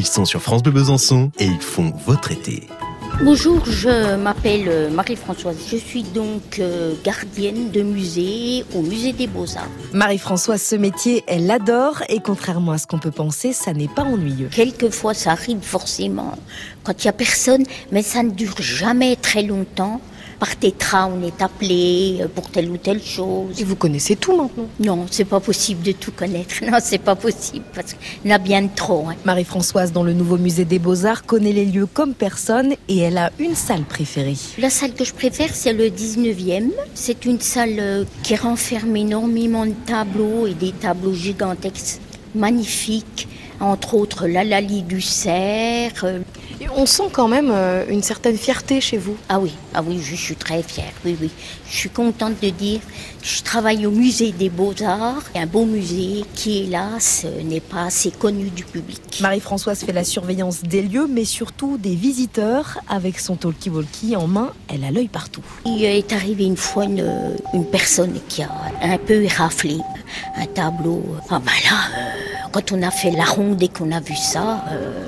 Ils sont sur France Bleu Besançon et ils font votre été. Bonjour, je m'appelle euh, Marie-Françoise. Je suis donc euh, gardienne de musée au musée des Beaux-Arts. Marie-Françoise, ce métier, elle l'adore et contrairement à ce qu'on peut penser, ça n'est pas ennuyeux. Quelquefois, ça arrive forcément quand il n'y a personne, mais ça ne dure jamais très longtemps. Par tétra, on est appelé euh, pour telle ou telle chose. Et vous connaissez tout maintenant? Non, c'est pas possible de tout connaître. Non, c'est pas possible parce qu'il y en a bien trop. hein. Marie-Françoise, dans le nouveau musée des Beaux-Arts, connaît les lieux comme personne et elle a une salle préférée. La salle que je préfère, c'est le 19e. C'est une salle euh, qui renferme énormément de tableaux et des tableaux gigantesques, magnifiques. Entre autres, la Lali du Cerf. euh, Et on sent quand même euh, une certaine fierté chez vous. Ah oui, ah oui, je suis très fière. Oui, oui. Je suis contente de dire que je travaille au musée des Beaux-Arts, un beau musée qui, hélas, n'est pas assez connu du public. Marie-Françoise fait la surveillance des lieux, mais surtout des visiteurs. Avec son talkie-walkie en main, elle a l'œil partout. Il est arrivé une fois une, une personne qui a un peu éraflé un tableau. Ah ben là, euh, quand on a fait la ronde et qu'on a vu ça, euh,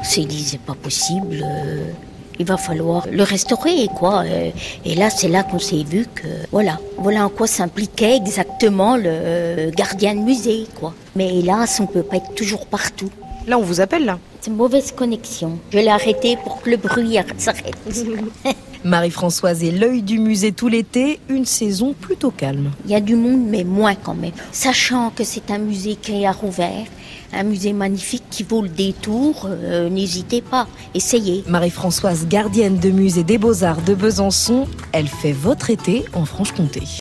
on s'est dit c'est pas possible. euh, il va falloir le restaurer, quoi. euh, Et là, c'est là qu'on s'est vu que, voilà, voilà en quoi s'impliquait exactement le euh, gardien de musée, quoi. Mais hélas, on peut pas être toujours partout. Là, on vous appelle là. C'est une mauvaise connexion. Je l'ai arrêté pour que le bruit s'arrête. Marie-Françoise est l'œil du musée tout l'été, une saison plutôt calme. Il y a du monde, mais moins quand même. Sachant que c'est un musée qui est à rouvert, un musée magnifique qui vaut le détour, euh, n'hésitez pas, essayez. Marie-Françoise, gardienne de musée des Beaux-Arts de Besançon, elle fait votre été en Franche-Comté.